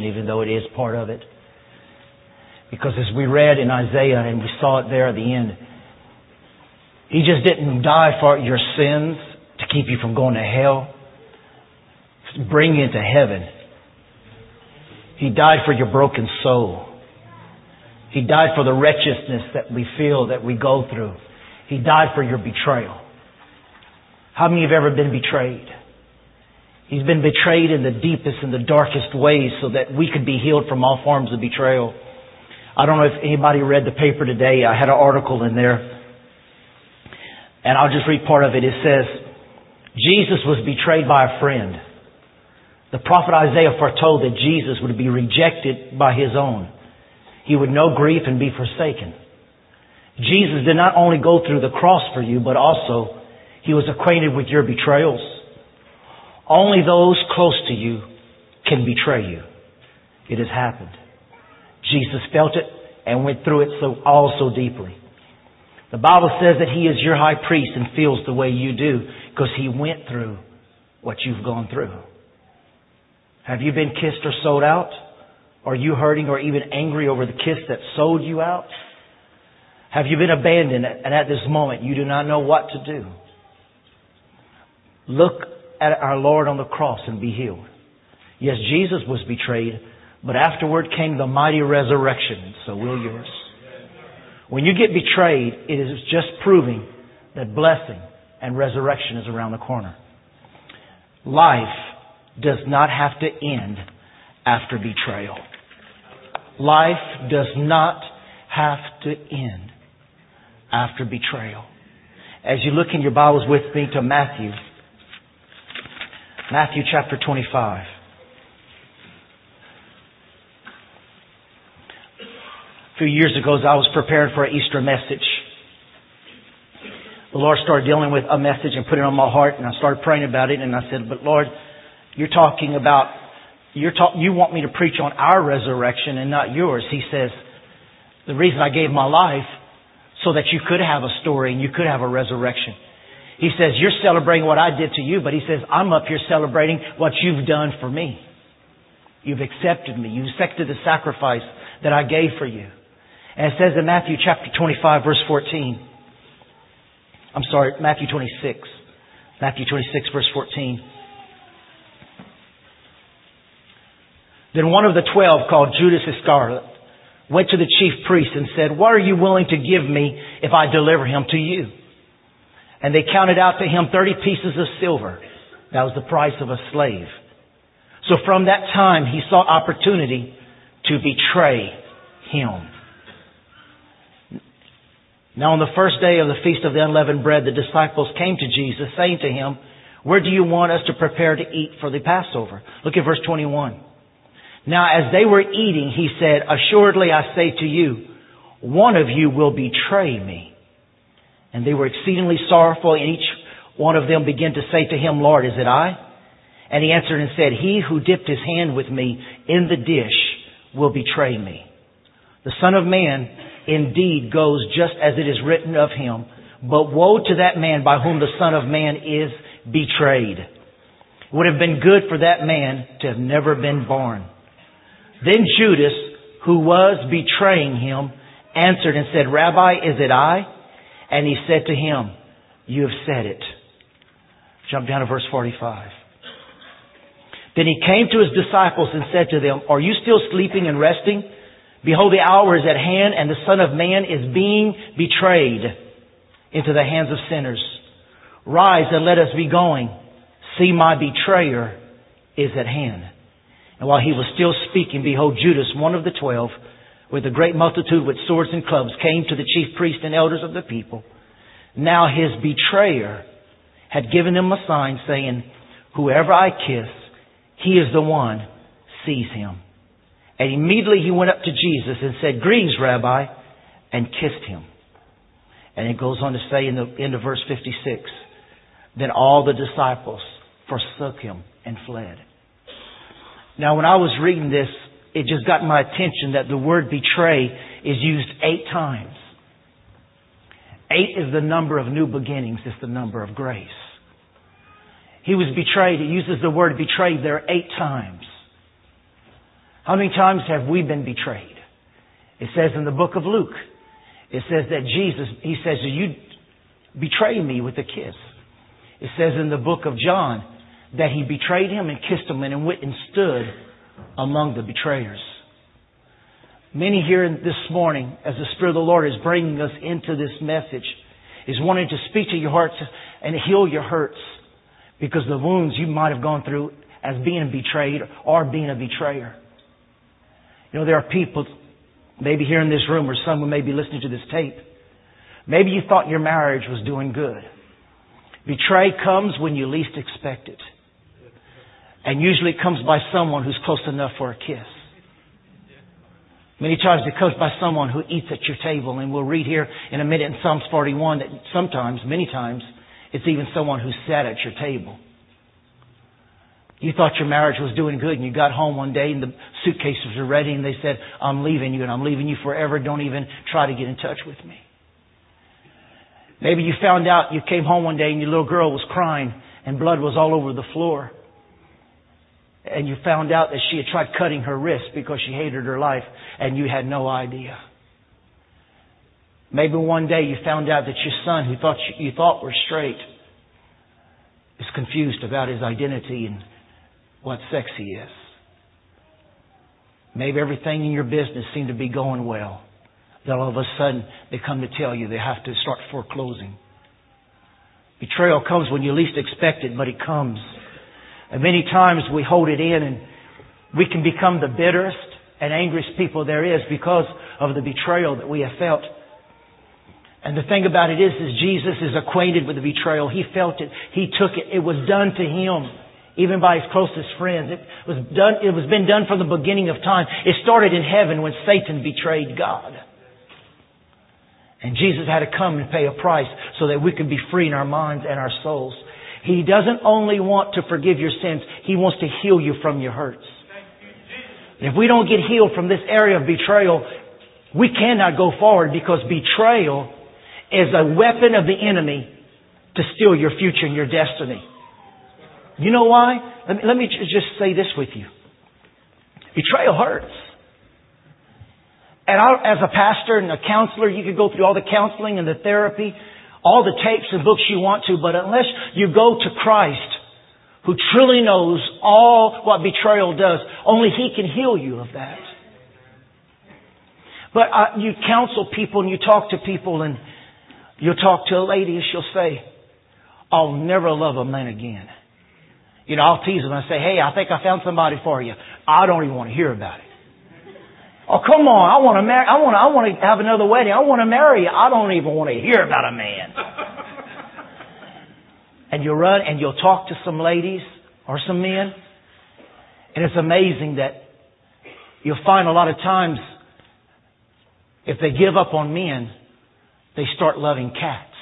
even though it is part of it. Because as we read in Isaiah and we saw it there at the end, He just didn't die for your sins to keep you from going to hell, bring you into heaven. He died for your broken soul. He died for the wretchedness that we feel, that we go through. He died for your betrayal. How many have ever been betrayed? He's been betrayed in the deepest and the darkest ways so that we could be healed from all forms of betrayal. I don't know if anybody read the paper today. I had an article in there. And I'll just read part of it. It says, Jesus was betrayed by a friend. The prophet Isaiah foretold that Jesus would be rejected by his own. He would know grief and be forsaken. Jesus did not only go through the cross for you, but also he was acquainted with your betrayals. Only those close to you can betray you. It has happened. Jesus felt it and went through it so all so deeply. The Bible says that He is your high priest and feels the way you do because He went through what you've gone through. Have you been kissed or sold out? Are you hurting or even angry over the kiss that sold you out? Have you been abandoned and at this moment you do not know what to do? Look at our Lord on the cross and be healed. Yes, Jesus was betrayed, but afterward came the mighty resurrection, so will yours. When you get betrayed, it is just proving that blessing and resurrection is around the corner. Life does not have to end after betrayal. Life does not have to end after betrayal. As you look in your Bibles with me to Matthew, Matthew chapter 25. A few years ago, as I was preparing for an Easter message, the Lord started dealing with a message and put it on my heart, and I started praying about it, and I said, But Lord, you're talking about, you're talk, you want me to preach on our resurrection and not yours. He says, The reason I gave my life so that you could have a story and you could have a resurrection. He says, You're celebrating what I did to you, but he says, I'm up here celebrating what you've done for me. You've accepted me. You've accepted the sacrifice that I gave for you. And it says in Matthew chapter 25 verse 14. I'm sorry, Matthew 26. Matthew 26 verse 14. Then one of the twelve called Judas Iscariot went to the chief priest and said, What are you willing to give me if I deliver him to you? And they counted out to him 30 pieces of silver. That was the price of a slave. So from that time, he saw opportunity to betray him. Now on the first day of the Feast of the Unleavened Bread, the disciples came to Jesus saying to him, where do you want us to prepare to eat for the Passover? Look at verse 21. Now as they were eating, he said, assuredly I say to you, one of you will betray me. And they were exceedingly sorrowful, and each one of them began to say to him, Lord, is it I? And he answered and said, He who dipped his hand with me in the dish will betray me. The Son of Man indeed goes just as it is written of him, but woe to that man by whom the Son of Man is betrayed. It would have been good for that man to have never been born. Then Judas, who was betraying him, answered and said, Rabbi, is it I? And he said to him, You have said it. Jump down to verse 45. Then he came to his disciples and said to them, Are you still sleeping and resting? Behold, the hour is at hand, and the Son of Man is being betrayed into the hands of sinners. Rise and let us be going. See, my betrayer is at hand. And while he was still speaking, behold, Judas, one of the twelve, with a great multitude with swords and clubs, came to the chief priests and elders of the people. Now his betrayer had given him a sign saying, Whoever I kiss, he is the one, seize him. And immediately he went up to Jesus and said, Greetings, Rabbi, and kissed him. And it goes on to say in the end of verse 56, Then all the disciples forsook him and fled. Now when I was reading this, it just got my attention that the word betray is used eight times. Eight is the number of new beginnings. It's the number of grace. He was betrayed. It uses the word betrayed there eight times. How many times have we been betrayed? It says in the book of Luke, it says that Jesus, he says, you betray me with a kiss. It says in the book of John that he betrayed him and kissed him and went and stood among the betrayers. Many here this morning, as the Spirit of the Lord is bringing us into this message, is wanting to speak to your hearts and heal your hurts because the wounds you might have gone through as being betrayed or being a betrayer. You know, there are people, maybe here in this room or someone may be listening to this tape. Maybe you thought your marriage was doing good. Betray comes when you least expect it. And usually it comes by someone who's close enough for a kiss. Many times it comes by someone who eats at your table. And we'll read here in a minute in Psalms 41 that sometimes, many times, it's even someone who sat at your table. You thought your marriage was doing good and you got home one day and the suitcases were ready and they said, I'm leaving you and I'm leaving you forever. Don't even try to get in touch with me. Maybe you found out you came home one day and your little girl was crying and blood was all over the floor. And you found out that she had tried cutting her wrist because she hated her life and you had no idea. Maybe one day you found out that your son, who thought you, you thought were straight, is confused about his identity and what sex he is. Maybe everything in your business seemed to be going well. Then all of a sudden they come to tell you they have to start foreclosing. Betrayal comes when you least expect it, but it comes. And many times we hold it in and we can become the bitterest and angriest people there is because of the betrayal that we have felt. And the thing about it is, is Jesus is acquainted with the betrayal. He felt it. He took it. It was done to him even by his closest friends. It was done, it was been done from the beginning of time. It started in heaven when Satan betrayed God. And Jesus had to come and pay a price so that we could be free in our minds and our souls. He doesn't only want to forgive your sins, He wants to heal you from your hurts. If we don't get healed from this area of betrayal, we cannot go forward because betrayal is a weapon of the enemy to steal your future and your destiny. You know why? Let me, let me just say this with you. Betrayal hurts. And I, as a pastor and a counselor, you could go through all the counseling and the therapy, all the tapes and books you want to, but unless you go to Christ, who truly knows all what betrayal does, only He can heal you of that. But uh, you counsel people and you talk to people and you'll talk to a lady and she'll say, I'll never love a man again. You know, I'll tease them and say, hey, I think I found somebody for you. I don't even want to hear about it. Oh, come on. I want to marry, I want to, I want to have another wedding. I want to marry you. I don't even want to hear about a man. and you'll run and you'll talk to some ladies or some men. And it's amazing that you'll find a lot of times if they give up on men, they start loving cats.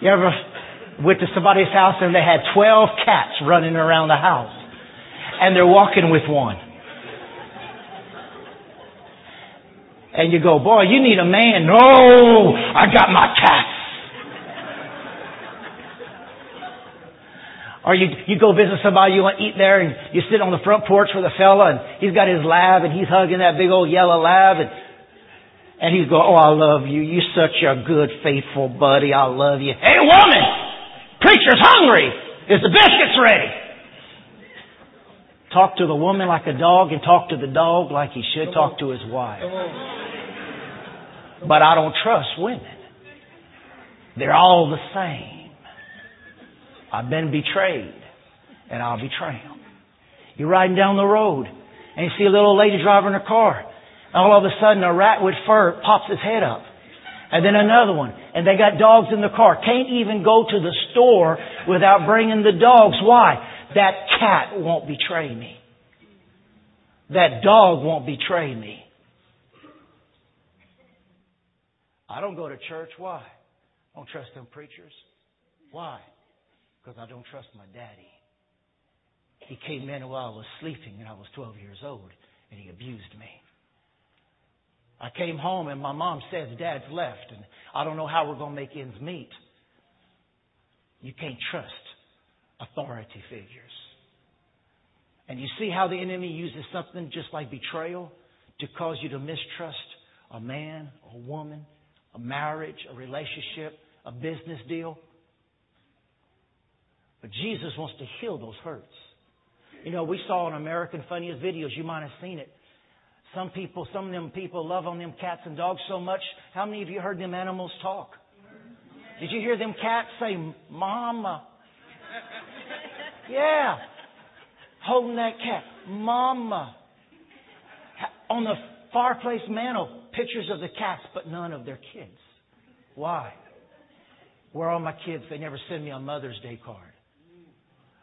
You ever went to somebody's house and they had 12 cats running around the house and they're walking with one? And you go, boy, you need a man. No, I got my cats. Or you, you go visit somebody, you want to eat there, and you sit on the front porch with a fella, and he's got his lab, and he's hugging that big old yellow lab, and and he's going, Oh, I love you. You're such a good, faithful buddy. I love you. Hey, woman! Preacher's hungry! Is the biscuits ready? Talk to the woman like a dog and talk to the dog like he should talk to his wife. But I don't trust women. They're all the same. I've been betrayed and I'll betray them. You're riding down the road and you see a little lady driving her car And all of a sudden a rat with fur pops his head up. And then another one. And they got dogs in the car. Can't even go to the store without bringing the dogs. Why? That cat won't betray me. That dog won't betray me. I don't go to church. Why? I don't trust them preachers. Why? Because I don't trust my daddy. He came in while I was sleeping and I was 12 years old and he abused me. I came home and my mom says dad's left and I don't know how we're going to make ends meet. You can't trust authority figures. And you see how the enemy uses something just like betrayal to cause you to mistrust a man, a woman, a marriage, a relationship, a business deal. But Jesus wants to heal those hurts. You know, we saw on American Funniest Videos, you might have seen it. Some people, some of them people love on them cats and dogs so much. How many of you heard them animals talk? Did you hear them cats say, Mama? Yeah. Holding that cat. Mama. On the fireplace mantle, pictures of the cats, but none of their kids. Why? Where are all my kids? They never send me a Mother's Day card.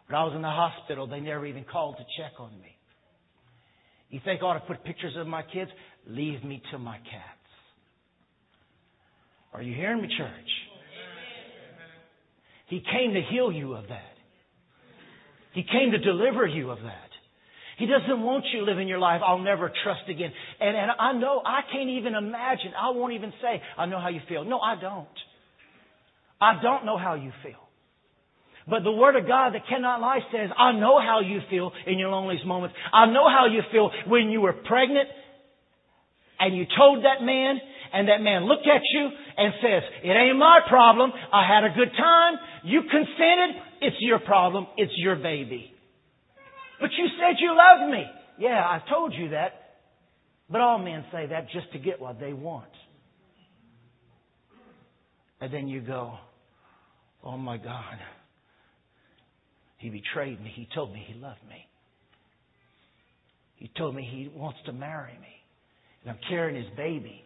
When I was in the hospital, they never even called to check on me. You think I ought to put pictures of my kids? Leave me to my cats. Are you hearing me, church? He came to heal you of that. He came to deliver you of that. He doesn't want you living your life, I'll never trust again. And, and I know, I can't even imagine. I won't even say, I know how you feel. No, I don't. I don't know how you feel. But the Word of God that cannot lie says, I know how you feel in your loneliest moments. I know how you feel when you were pregnant and you told that man and that man looked at you and says, it ain't my problem. I had a good time. You consented. It's your problem. It's your baby. But you said you loved me. Yeah, I told you that. But all men say that just to get what they want. And then you go, oh my God. He betrayed me. He told me he loved me. He told me he wants to marry me. And I'm carrying his baby.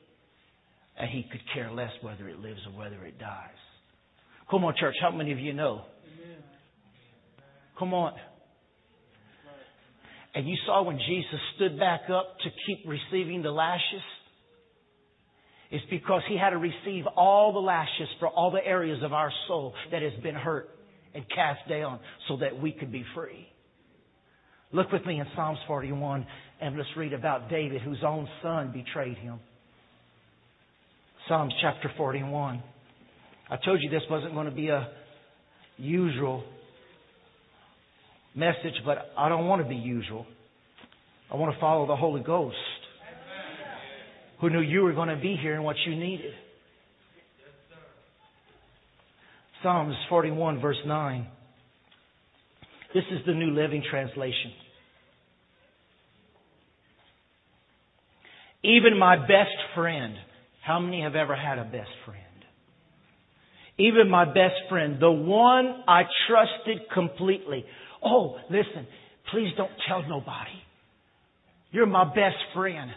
And he could care less whether it lives or whether it dies. Come on, church. How many of you know? Come on. And you saw when Jesus stood back up to keep receiving the lashes? It's because he had to receive all the lashes for all the areas of our soul that has been hurt and cast down so that we could be free. Look with me in Psalms 41 and let's read about David whose own son betrayed him. Psalms chapter 41. I told you this wasn't going to be a usual message, but I don't want to be usual. I want to follow the Holy Ghost who knew you were going to be here and what you needed. Psalms 41, verse 9. This is the New Living Translation. Even my best friend, how many have ever had a best friend? Even my best friend, the one I trusted completely. Oh, listen, please don't tell nobody. You're my best friend.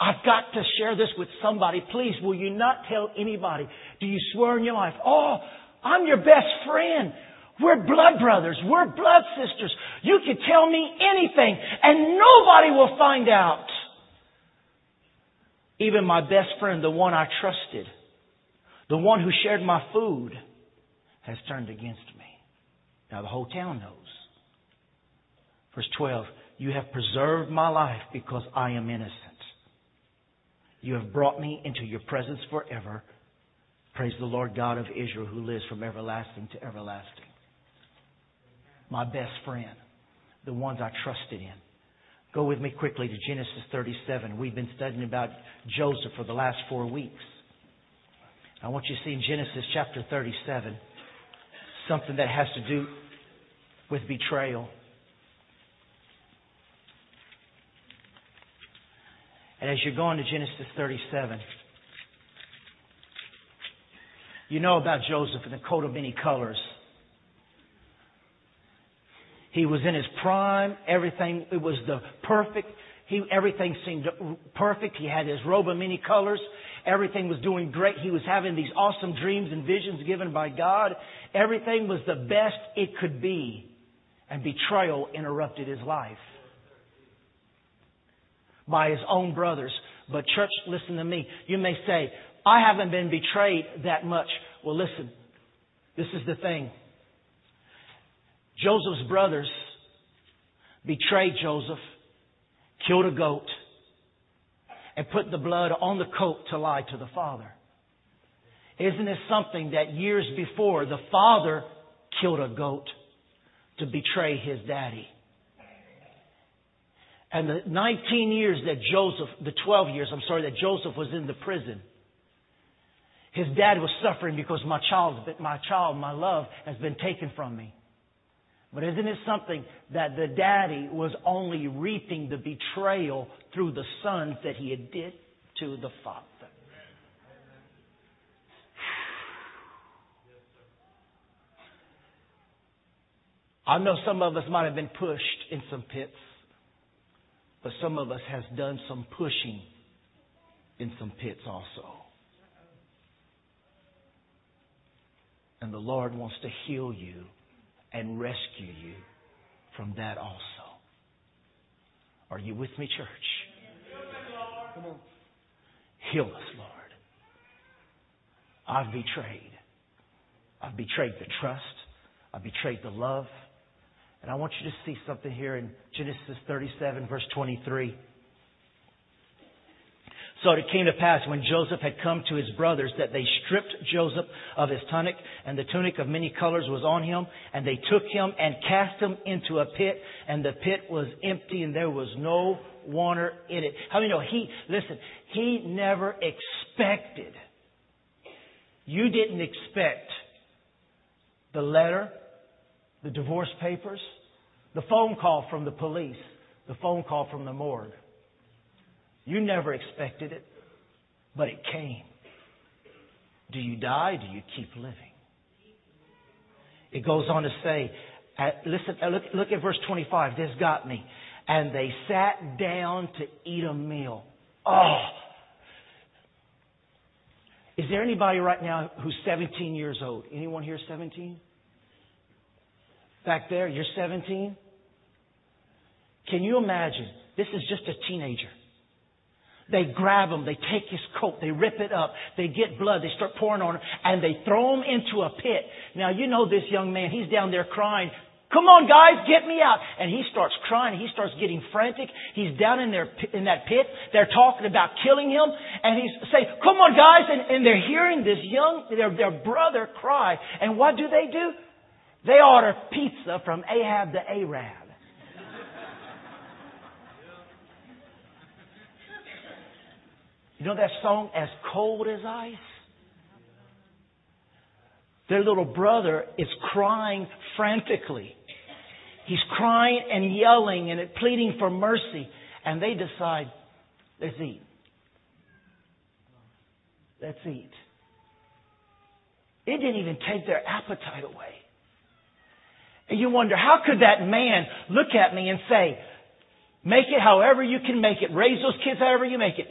I've got to share this with somebody. Please, will you not tell anybody? Do you swear in your life? Oh, I'm your best friend. We're blood brothers. We're blood sisters. You can tell me anything and nobody will find out. Even my best friend, the one I trusted, the one who shared my food, has turned against me. Now the whole town knows. Verse 12, you have preserved my life because I am innocent. You have brought me into your presence forever. Praise the Lord God of Israel who lives from everlasting to everlasting. My best friend, the ones I trusted in. Go with me quickly to Genesis 37. We've been studying about Joseph for the last four weeks. I want you to see in Genesis chapter 37 something that has to do with betrayal. And as you're going to Genesis 37, you know about Joseph and the coat of many colors. He was in his prime. Everything, it was the perfect. He, everything seemed perfect. He had his robe of many colors. Everything was doing great. He was having these awesome dreams and visions given by God. Everything was the best it could be. And betrayal interrupted his life by his own brothers. But church, listen to me. You may say, I haven't been betrayed that much. Well, listen. This is the thing. Joseph's brothers betrayed Joseph, killed a goat, and put the blood on the coat to lie to the father. Isn't it something that years before the father killed a goat to betray his daddy. And the 19 years that Joseph, the 12 years, I'm sorry, that Joseph was in the prison, his dad was suffering because my child, my child, my love has been taken from me. But isn't it something that the daddy was only reaping the betrayal through the sons that he had did to the father? I know some of us might have been pushed in some pits, but some of us has done some pushing in some pits also. And the Lord wants to heal you and rescue you from that also. Are you with me, church? Come on. Heal us, Lord. I've betrayed. I've betrayed the trust. I've betrayed the love. And I want you to see something here in Genesis 37, verse 23. So it came to pass when Joseph had come to his brothers that they stripped Joseph of his tunic, and the tunic of many colors was on him, and they took him and cast him into a pit, and the pit was empty, and there was no water in it. How many know he, listen, he never expected, you didn't expect the letter, the divorce papers, the phone call from the police, the phone call from the morgue. You never expected it, but it came. Do you die? Do you keep living? It goes on to say, listen, uh, look, look at verse 25. This got me. And they sat down to eat a meal. Oh! Is there anybody right now who's 17 years old? Anyone here 17? Back there, you're 17? Can you imagine? This is just a teenager. They grab him, they take his coat, they rip it up, they get blood, they start pouring on him, and they throw him into a pit. Now you know this young man, he's down there crying, Come on, guys, get me out. And he starts crying. He starts getting frantic. He's down in there, in that pit. They're talking about killing him. And he's saying, come on, guys. And, and they're hearing this young, their, their brother cry. And what do they do? They order pizza from Ahab to Arab. You know that song, As Cold as Ice? Their little brother is crying frantically. He's crying and yelling and pleading for mercy. And they decide, let's eat. Let's eat. It didn't even take their appetite away. And you wonder, how could that man look at me and say, make it however you can make it, raise those kids however you make it.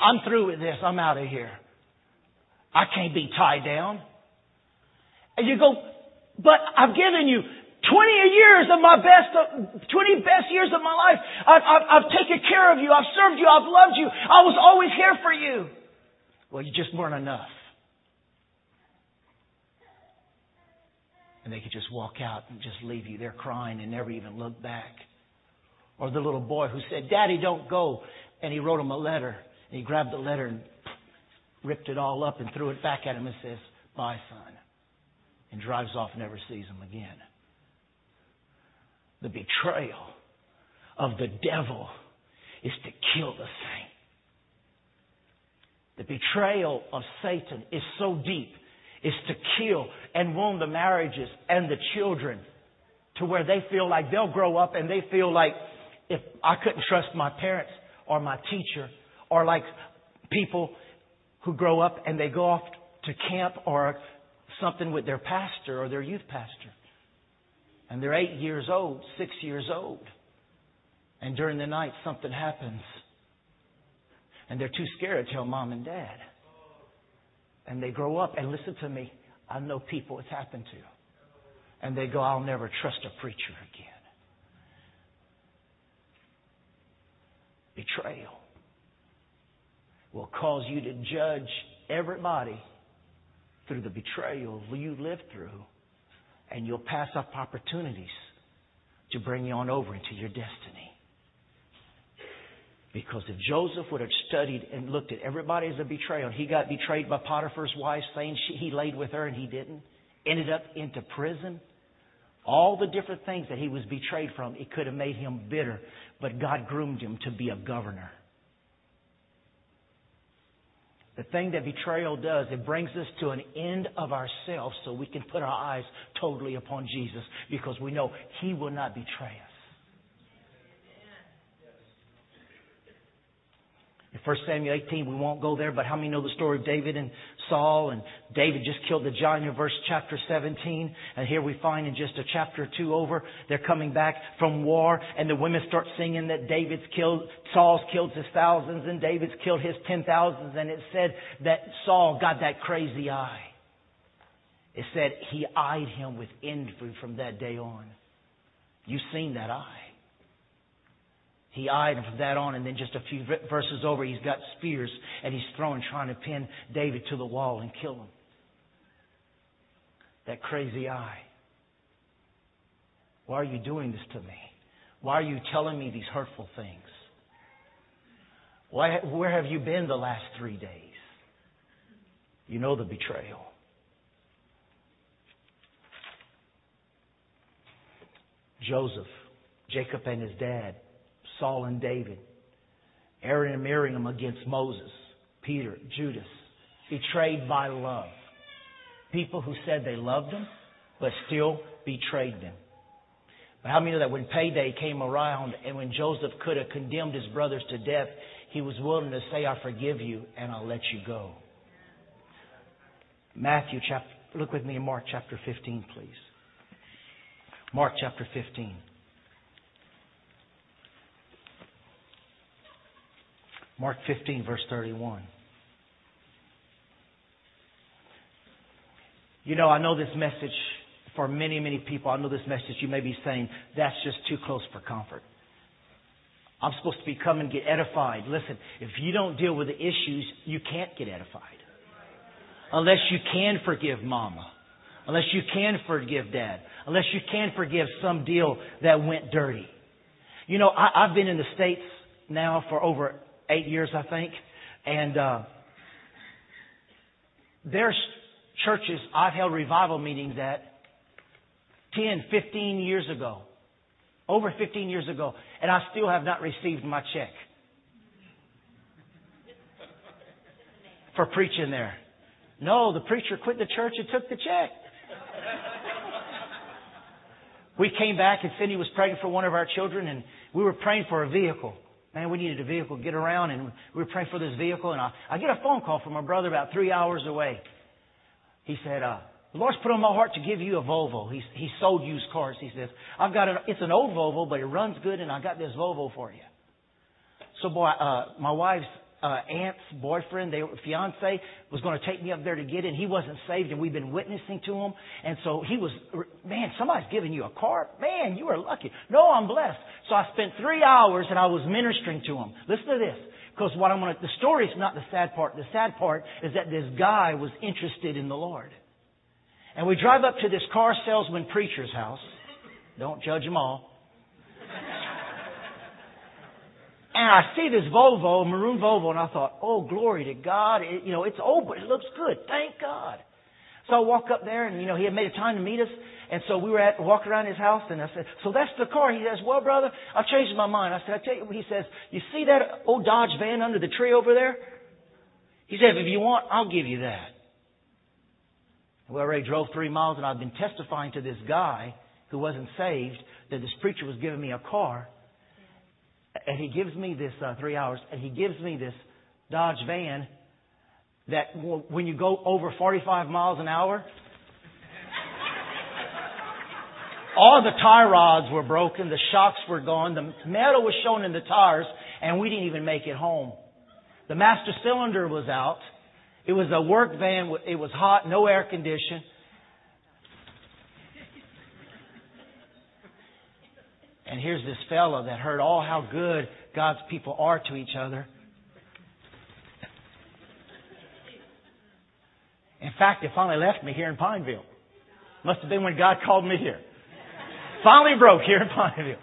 I'm through with this. I'm out of here. I can't be tied down. And you go, but I've given you 20 years of my best, uh, 20 best years of my life. I've, I've, I've taken care of you. I've served you. I've loved you. I was always here for you. Well, you just weren't enough. And they could just walk out and just leave you there crying and never even look back. Or the little boy who said, Daddy, don't go. And he wrote him a letter. And he grabbed the letter and ripped it all up and threw it back at him and says, Bye, son. And drives off and never sees him again. The betrayal of the devil is to kill the saint. The betrayal of Satan is so deep, is to kill and wound the marriages and the children to where they feel like they'll grow up and they feel like if I couldn't trust my parents or my teacher or like people who grow up and they go off to camp or something with their pastor or their youth pastor. And they're eight years old, six years old. And during the night, something happens. And they're too scared to tell mom and dad. And they grow up and listen to me. I know people it's happened to. And they go, I'll never trust a preacher again. Betrayal will cause you to judge everybody through the betrayal you lived through, and you'll pass up opportunities to bring you on over into your destiny. Because if Joseph would have studied and looked at everybody as a betrayal, he got betrayed by Potiphar's wife saying she, he laid with her and he didn't, ended up into prison All the different things that he was betrayed from, it could have made him bitter, but God groomed him to be a governor. The thing that betrayal does, it brings us to an end of ourselves so we can put our eyes totally upon Jesus because we know He will not betray us. In 1 Samuel 18, we won't go there, but how many know the story of David and Saul? And David just killed the giant in verse chapter 17. And here we find in just a chapter or two over, they're coming back from war, and the women start singing that David's killed, Saul's killed his thousands, and David's killed his ten thousands. And it said that Saul got that crazy eye. It said he eyed him with envy from that day on. You've seen that eye. He eyed him from that on, and then just a few verses over, he's got spears and he's throwing, trying to pin David to the wall and kill him. That crazy eye. Why are you doing this to me? Why are you telling me these hurtful things? Why, where have you been the last three days? You know the betrayal. Joseph, Jacob and his dad Saul and David, Aaron and Miriam against Moses, Peter, Judas, betrayed by love. People who said they loved them, but still betrayed them. But how many know that when payday came around and when Joseph could have condemned his brothers to death, he was willing to say, I forgive you and I'll let you go. Matthew chapter, look with me in Mark chapter 15, please. Mark chapter 15. Mark 15, verse 31. You know, I know this message for many, many people. I know this message you may be saying, that's just too close for comfort. I'm supposed to be coming and get edified. Listen, if you don't deal with the issues, you can't get edified. Unless you can forgive mama. Unless you can forgive dad. Unless you can forgive some deal that went dirty. You know, I, I've been in the States now for over eight years, I think. And uh, there's churches I've held revival meetings at 10, 15 years ago, over 15 years ago, and I still have not received my check for preaching there. No, the preacher quit the church and took the check. We came back and Cindy was pregnant for one of our children and we were praying for a vehicle. Man, we needed a vehicle get around, and we were praying for this vehicle. And I, I get a phone call from my brother about three hours away. He said, uh, "The Lord's put on my heart to give you a Volvo." He's he sold used cars. He says, "I've got a, it's an old Volvo, but it runs good, and I got this Volvo for you." So, boy, uh, my wife's uh, aunt's boyfriend, they fiance, was going to take me up there to get in. He wasn't saved, and we've been witnessing to him. And so he was, man, somebody's giving you a car. Man, you are lucky. No, I'm blessed. So I spent three hours and I was ministering to him. Listen to this. Because what I'm going to, the story is not the sad part. The sad part is that this guy was interested in the Lord. And we drive up to this car salesman preacher's house. Don't judge them all. And I see this Volvo, maroon Volvo, and I thought, oh, glory to God. It, you know, it's old, but it looks good. Thank God. So I walk up there, and, you know, he had made a time to meet us. And so we were at, walk around his house, and I said, so that's the car. He says, well, brother, I've changed my mind. I said, I tell you, he says, you see that old Dodge van under the tree over there? He said, if you want, I'll give you that. We already drove three miles, and I've been testifying to this guy who wasn't saved that this preacher was giving me a car and he gives me this uh, three hours, and he gives me this Dodge van that when you go over 45 miles an hour, all the tie rods were broken, the shocks were gone, the metal was shown in the tires, and we didn't even make it home. The master cylinder was out. It was a work van. It was hot, no air condition. And here's this fellow that heard all how good God's people are to each other. In fact, it finally left me here in Pineville. Must have been when God called me here. Finally broke here in Pineville.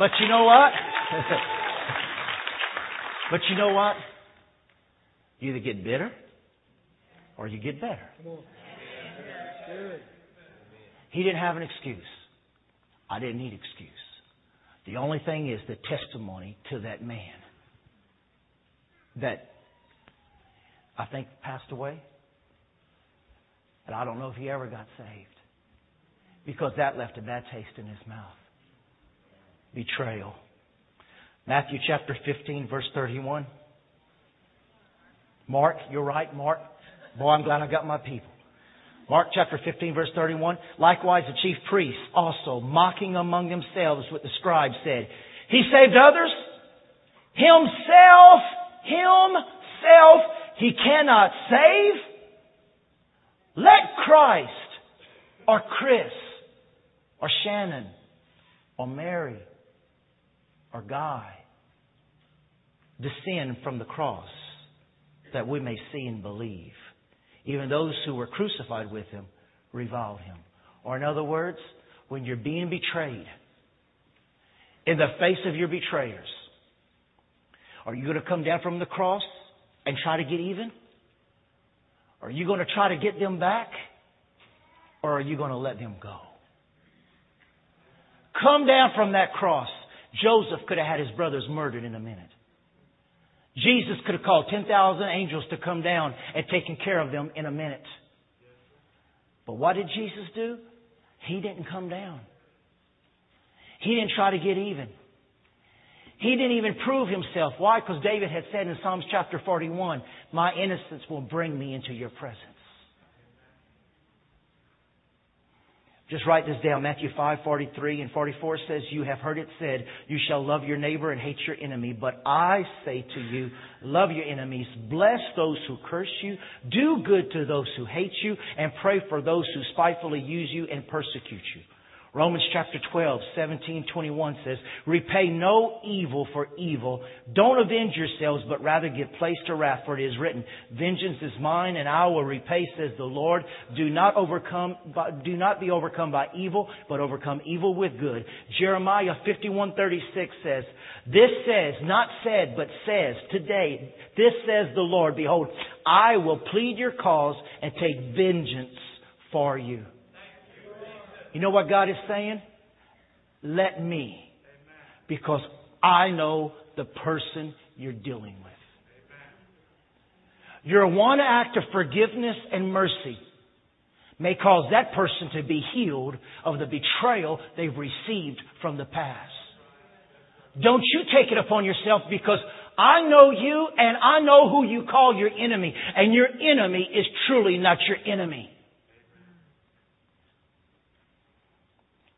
But you know what? but you know what? You either get bitter or you get better. He didn't have an excuse. I didn't need excuse. The only thing is the testimony to that man that I think passed away. And I don't know if he ever got saved because that left a bad taste in his mouth. Betrayal. Matthew chapter 15, verse 31. Mark, you're right, Mark. Boy, I'm glad I got my people. Mark chapter 15 verse 31. Likewise the chief priests also mocking among themselves what the scribes said. He saved others. Himself, himself, he cannot save. Let Christ or Chris or Shannon or Mary or Guy descend from the cross that we may see and believe. Even those who were crucified with him reviled him. Or, in other words, when you're being betrayed, in the face of your betrayers, are you going to come down from the cross and try to get even? Are you going to try to get them back? Or are you going to let them go? Come down from that cross. Joseph could have had his brothers murdered in a minute. Jesus could have called 10,000 angels to come down and taken care of them in a minute. But what did Jesus do? He didn't come down. He didn't try to get even. He didn't even prove himself. Why? Because David had said in Psalms chapter 41, My innocence will bring me into your presence. Just write this down. Matthew 5, 43 and 44 says, You have heard it said, You shall love your neighbor and hate your enemy. But I say to you, love your enemies, bless those who curse you, do good to those who hate you, and pray for those who spitefully use you and persecute you. Romans chapter 12, 17, 21 says, Repay no evil for evil. Don't avenge yourselves, but rather give place to wrath, for it is written, Vengeance is mine, and I will repay, says the Lord. Do not overcome, do not be overcome by evil, but overcome evil with good. Jeremiah 51:36 says, This says, not said, but says today, this says the Lord, Behold, I will plead your cause and take vengeance for you. You know what God is saying? Let me. Because I know the person you're dealing with. Your one act of forgiveness and mercy may cause that person to be healed of the betrayal they've received from the past. Don't you take it upon yourself because I know you and I know who you call your enemy and your enemy is truly not your enemy.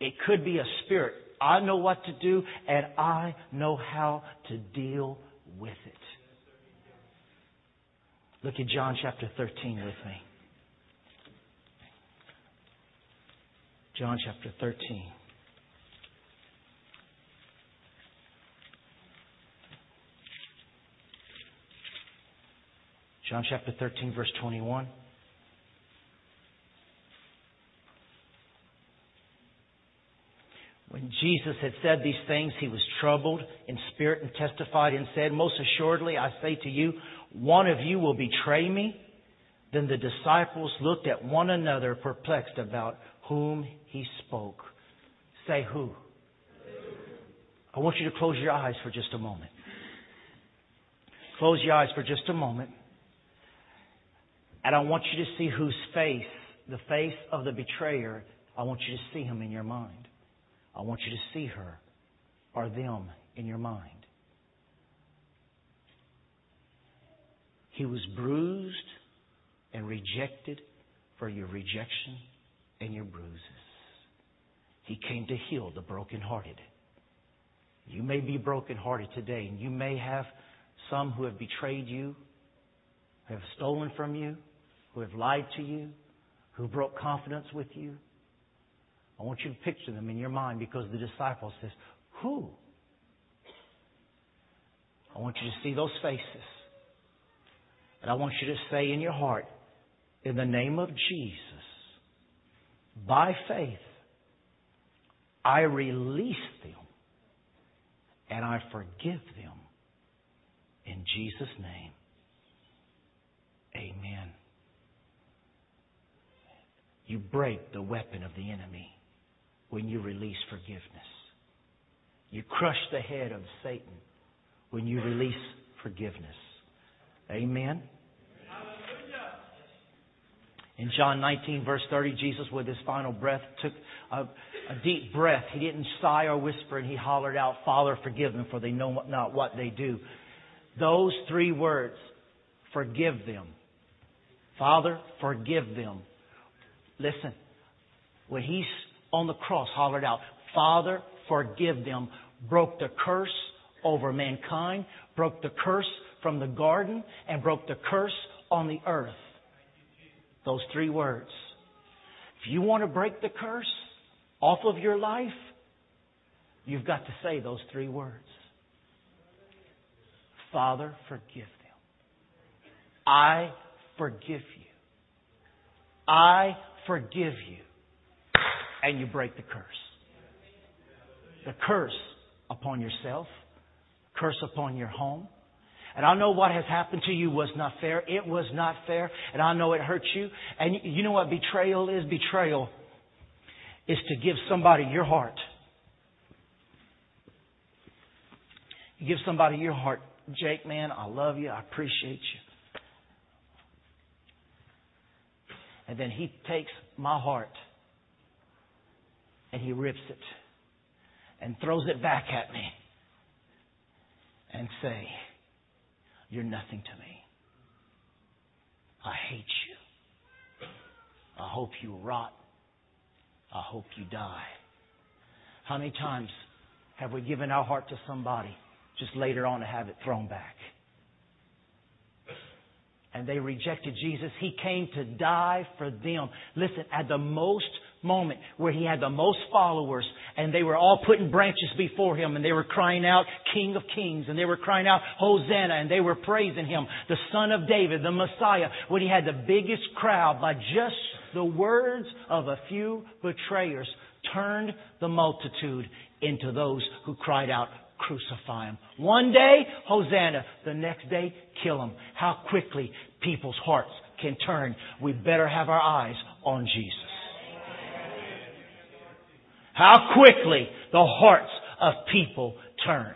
It could be a spirit. I know what to do and I know how to deal with it. Look at John chapter 13 with me. John chapter 13. John chapter 13, verse 21. When Jesus had said these things, he was troubled in spirit and testified and said, Most assuredly, I say to you, one of you will betray me. Then the disciples looked at one another, perplexed about whom he spoke. Say who? I want you to close your eyes for just a moment. Close your eyes for just a moment. And I want you to see whose face, the face of the betrayer, I want you to see him in your mind. I want you to see her or them in your mind. He was bruised and rejected for your rejection and your bruises. He came to heal the brokenhearted. You may be brokenhearted today, and you may have some who have betrayed you, who have stolen from you, who have lied to you, who broke confidence with you. I want you to picture them in your mind because the disciple says, Who? I want you to see those faces. And I want you to say in your heart, in the name of Jesus, by faith, I release them and I forgive them. In Jesus' name, amen. You break the weapon of the enemy when you release forgiveness. You crush the head of Satan when you release forgiveness. Amen. In John 19, verse 30, Jesus, with his final breath, took a, a, deep breath. He didn't sigh or whisper, and he hollered out, Father, forgive them, for they know not what they do. Those three words, forgive them. Father, forgive them. Listen, when he's on the cross hollered out, Father, forgive them, broke the curse over mankind, broke the curse from the garden, and broke the curse on the earth. Those three words. If you want to break the curse off of your life, you've got to say those three words. Father, forgive them. I forgive you. I forgive you. And you break the curse. The curse upon yourself, curse upon your home. And I know what has happened to you was not fair. It was not fair. And I know it hurt you. And you know what betrayal is? Betrayal is to give somebody your heart. You give somebody your heart. Jake, man, I love you. I appreciate you. And then he takes my heart and he rips it and throws it back at me and say, You're nothing to me. I hate you. I hope you rot. I hope you die. How many times have we given our heart to somebody just later on to have it thrown back? and they rejected Jesus. He came to die for them. Listen, at the most moment where he had the most followers and they were all putting branches before him and they were crying out, King of Kings, and they were crying out, Hosanna, and they were praising him, the Son of David, the Messiah, when he had the biggest crowd by just the words of a few betrayers turned the multitude into those who cried out, crucify him. One day, Hosanna. The next day, kill him. How quickly people's hearts can turn. We better have our eyes on Jesus. How quickly the hearts of people turn.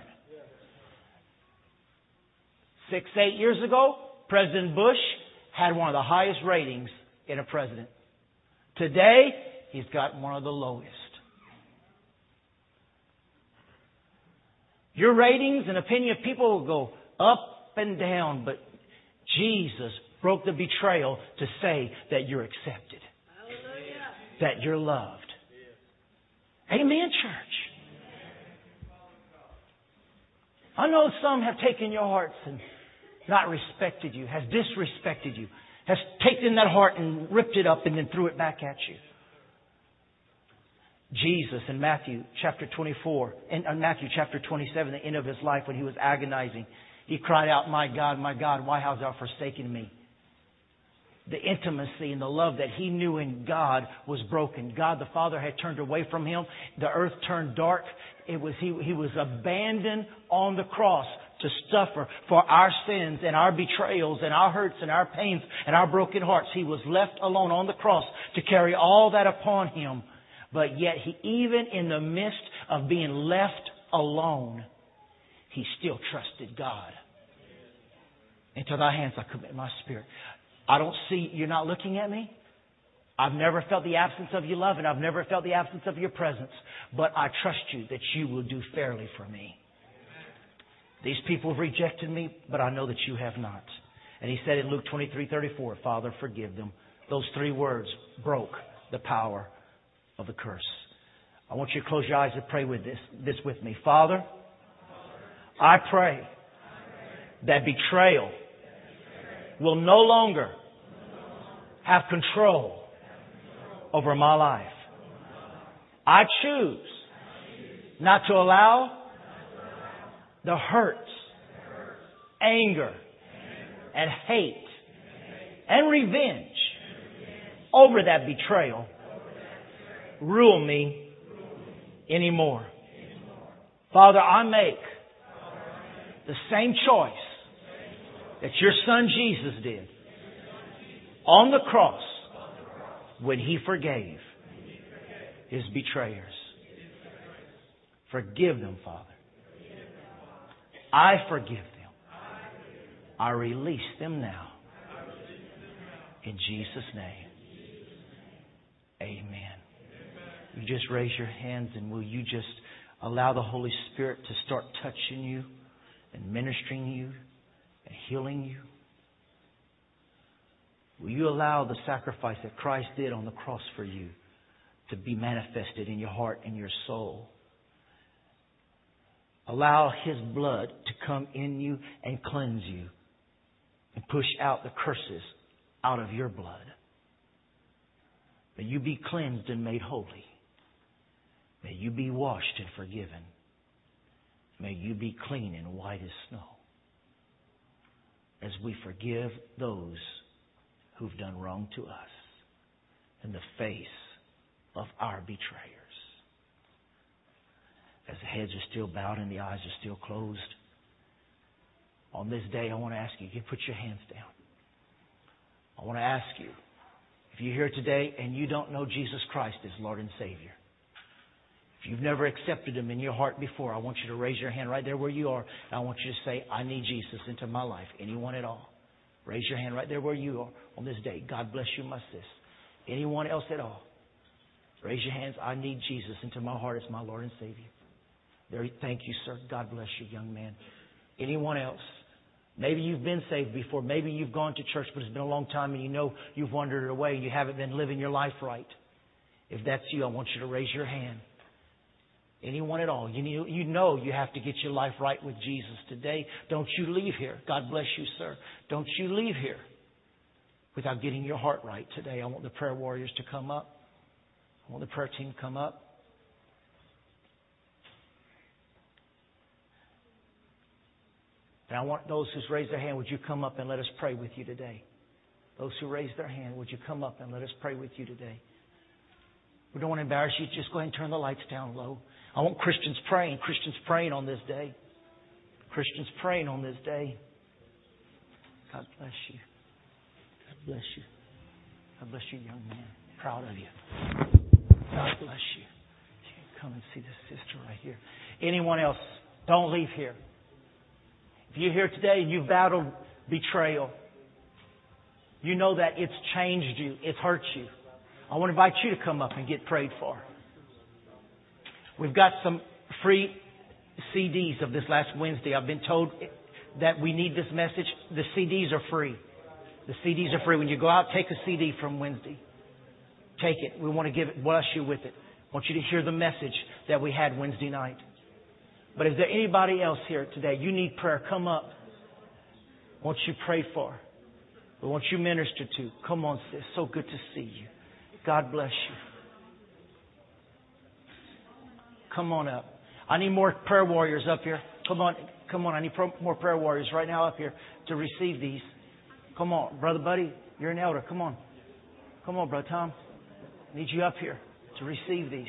Six, eight years ago, President Bush had one of the highest ratings in a president. Today, he's got one of the lowest. Your ratings and opinion of people will go up and down, but Jesus broke the betrayal to say that you're accepted, Hallelujah. that you're loved. Amen, church. I know some have taken your hearts and not respected you, has disrespected you, has taken that heart and ripped it up and then threw it back at you. Jesus in Matthew chapter 24, in uh, Matthew chapter 27, the end of his life when he was agonizing, he cried out, My God, my God, why hast thou forsaken me? The intimacy and the love that he knew in God was broken. God the Father had turned away from him. The earth turned dark. It was, he, he was abandoned on the cross to suffer for our sins and our betrayals and our hurts and our pains and our broken hearts. He was left alone on the cross to carry all that upon him. But yet, he, even in the midst of being left alone, he still trusted God. Into thy hands I commit my spirit. I don't see, you're not looking at me. I've never felt the absence of your love and I've never felt the absence of your presence. But I trust you that you will do fairly for me. These people have rejected me, but I know that you have not. And he said in Luke 23, 34, Father, forgive them. Those three words broke the power of the curse. I want you to close your eyes and pray with this, this with me. Father, I pray that betrayal will no longer have control over my life. I choose not to allow the hurts, anger, and hate and revenge over that betrayal rule me anymore. Father, I make the same choice that your son Jesus did on the cross when he forgave his betrayers. Forgive them, Father. I forgive them. I release them now. In Jesus' name. Amen. You just raise your hands and will you just allow the Holy Spirit to start touching you and ministering you and healing you? Will you allow the sacrifice that Christ did on the cross for you to be manifested in your heart and your soul? Allow His blood to come in you and cleanse you and push out the curses out of your blood. May you be cleansed and made holy. May you be washed and forgiven. May you be clean and white as snow. As we forgive those who've done wrong to us in the face of our betrayers. As the heads are still bowed and the eyes are still closed, on this day I want to ask you, you put your hands down. I want to ask you, if you're here today and you don't know Jesus Christ as Lord and Savior, if you've never accepted Him in your heart before, I want you to raise your hand right there where you are. And I want you to say, I need Jesus into my life. Anyone at all? Raise your hand right there where you are on this day. God bless you, my sis. Anyone else at all? Raise your hands. I need Jesus into my heart as my Lord and Savior. There, thank you, sir. God bless you, young man. Anyone else? Maybe you've been saved before. Maybe you've gone to church, but it's been a long time and you know you've wandered away you haven't been living your life right. If that's you, I want you to raise your hand. Anyone at all. You, you know you have to get your life right with Jesus today. Don't you leave here. God bless you, sir. Don't you leave here without getting your heart right today. I want the prayer warriors to come up. I want the prayer team to come up. And I want those who's raised their hand, would you come up and let us pray with you today? Those who raised their hand, would you come up and let us pray with you today? We don't want to embarrass you. Just go ahead and turn the lights down low. I want Christians praying, Christians praying on this day. Christians praying on this day. God bless you. God bless you. God bless you, young man. Proud of you. God bless you. you Come and see this sister right here. Anyone else, don't leave here. If you're here today and you've battled betrayal, you know that it's changed you, it's hurt you. I want to invite you to come up and get prayed for. We've got some free CDs of this last Wednesday. I've been told that we need this message. The CDs are free. The CDs are free. When you go out, take a CD from Wednesday. Take it. We want to give it, bless you with it. I want you to hear the message that we had Wednesday night. But is there anybody else here today? You need prayer. Come up. I want you pray for. I want you minister to. Come on, sis. So good to see you. God bless you. Come on up. I need more prayer warriors up here. Come on, come on. I need pro- more prayer warriors right now up here to receive these. Come on, brother Buddy. You're an elder. Come on. Come on, brother Tom. I need you up here to receive these.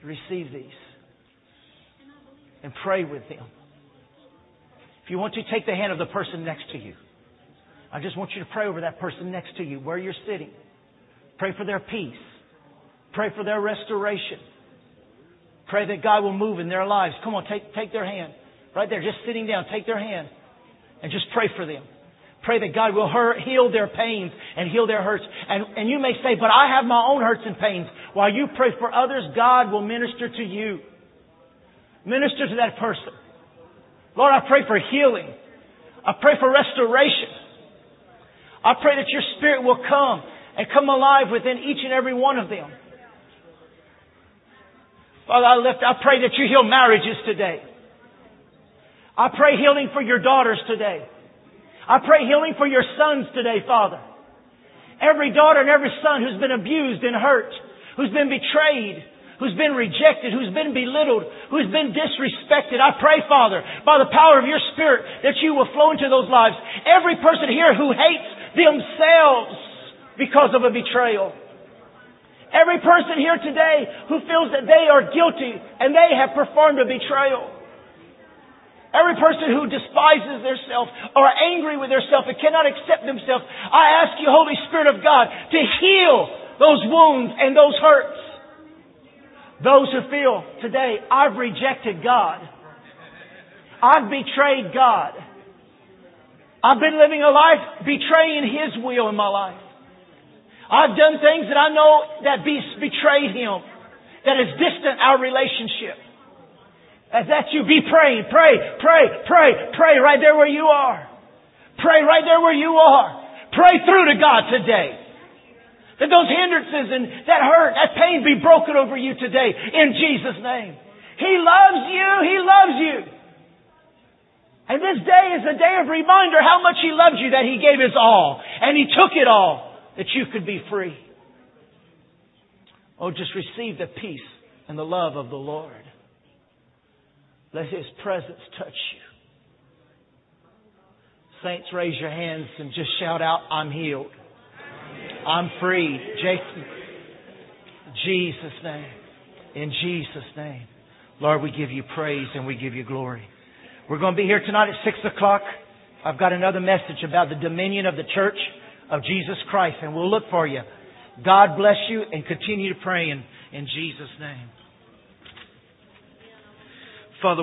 To receive these. And pray with them. If you want to, take the hand of the person next to you. I just want you to pray over that person next to you where you're sitting. Pray for their peace. Pray for their restoration. Pray that God will move in their lives. Come on, take, take their hand. Right there, just sitting down, take their hand and just pray for them. Pray that God will hurt, heal their pains and heal their hurts. And, and you may say, but I have my own hurts and pains. While you pray for others, God will minister to you. Minister to that person. Lord, I pray for healing. I pray for restoration. I pray that your spirit will come and come alive within each and every one of them. Father, I lift, I pray that you heal marriages today. I pray healing for your daughters today. I pray healing for your sons today, Father. Every daughter and every son who's been abused and hurt, who's been betrayed, who's been rejected, who's been belittled, who's been disrespected. I pray, Father, by the power of your Spirit, that you will flow into those lives. Every person here who hates themselves because of a betrayal. Every person here today who feels that they are guilty and they have performed a betrayal. Every person who despises theirself or angry with theirself and cannot accept themselves, I ask you, Holy Spirit of God, to heal those wounds and those hurts. Those who feel today, I've rejected God. I've betrayed God. I've been living a life betraying His will in my life. I've done things that I know that beast betrayed Him, that has distant our relationship. As that's you, be praying, pray, pray, pray, pray right there where you are. Pray right there where you are. Pray through to God today. That those hindrances and that hurt, that pain be broken over you today in Jesus' name. He loves you. He loves you. And this day is a day of reminder how much He loves you, that He gave His all. And He took it all that you could be free. Oh, just receive the peace and the love of the Lord. Let His presence touch you. Saints, raise your hands and just shout out, I'm healed. I'm free. Jason, Jesus' name. In Jesus' name. Lord, we give you praise and we give you glory. We're going to be here tonight at 6 o'clock. I've got another message about the dominion of the church of Jesus Christ, and we'll look for you. God bless you and continue to pray in, in Jesus' name. Father,